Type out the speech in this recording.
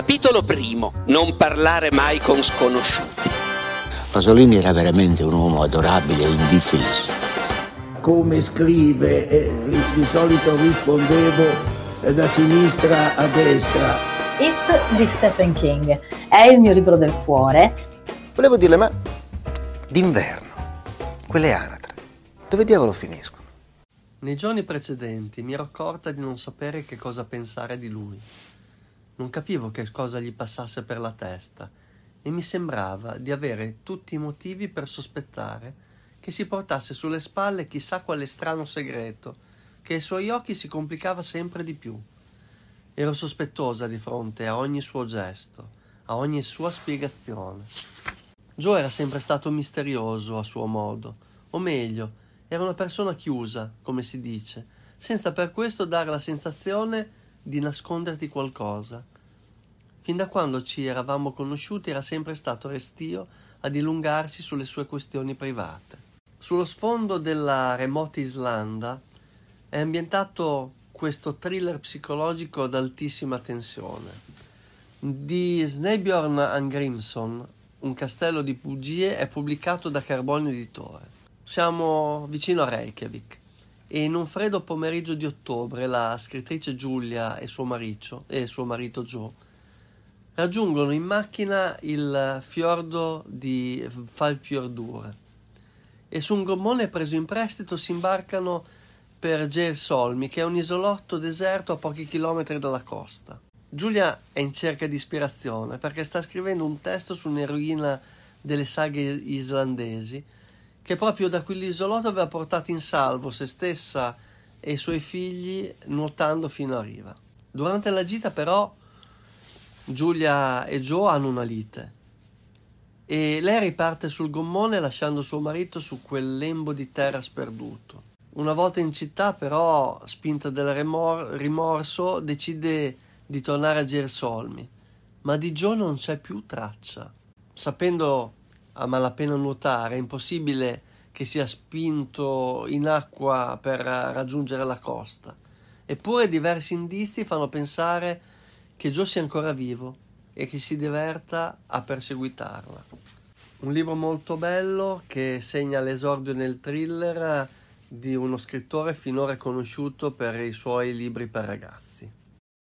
Capitolo primo. Non parlare mai con sconosciuti. Pasolini era veramente un uomo adorabile e indifeso. Come scrive, eh, di solito rispondevo eh, da sinistra a destra. It di Stephen King è il mio libro del cuore. Volevo dirle, ma d'inverno, quelle anatre, dove diavolo finiscono? Nei giorni precedenti mi ero accorta di non sapere che cosa pensare di lui. Non capivo che cosa gli passasse per la testa e mi sembrava di avere tutti i motivi per sospettare che si portasse sulle spalle chissà quale strano segreto che ai suoi occhi si complicava sempre di più. Ero sospettosa di fronte a ogni suo gesto, a ogni sua spiegazione. Joe era sempre stato misterioso a suo modo, o meglio, era una persona chiusa, come si dice, senza per questo dare la sensazione di nasconderti qualcosa. Fin da quando ci eravamo conosciuti era sempre stato restio a dilungarsi sulle sue questioni private. Sullo sfondo della remota Islanda è ambientato questo thriller psicologico ad altissima tensione. Di Snebjorn Angrimson, Un castello di bugie, è pubblicato da Carbonio Editore. Siamo vicino a Reykjavik e in un freddo pomeriggio di ottobre la scrittrice Giulia e suo, marito, e suo marito Joe raggiungono in macchina il fiordo di Falfjordur e su un gommone preso in prestito si imbarcano per Gersolmi, che è un isolotto deserto a pochi chilometri dalla costa. Giulia è in cerca di ispirazione perché sta scrivendo un testo su un'eroina delle saghe islandesi che proprio da quell'isolotto aveva portato in salvo se stessa e i suoi figli nuotando fino a riva. Durante la gita però Giulia e Joe hanno una lite e lei riparte sul gommone lasciando suo marito su quel lembo di terra sperduto. Una volta in città però, spinta dal rimor- rimorso, decide di tornare a Gersolmi, ma di Joe non c'è più traccia. Sapendo a malapena nuotare, è impossibile che sia spinto in acqua per raggiungere la costa. Eppure diversi indizi fanno pensare che Joe sia ancora vivo e che si diverta a perseguitarla. Un libro molto bello che segna l'esordio nel thriller di uno scrittore finora conosciuto per i suoi libri per ragazzi.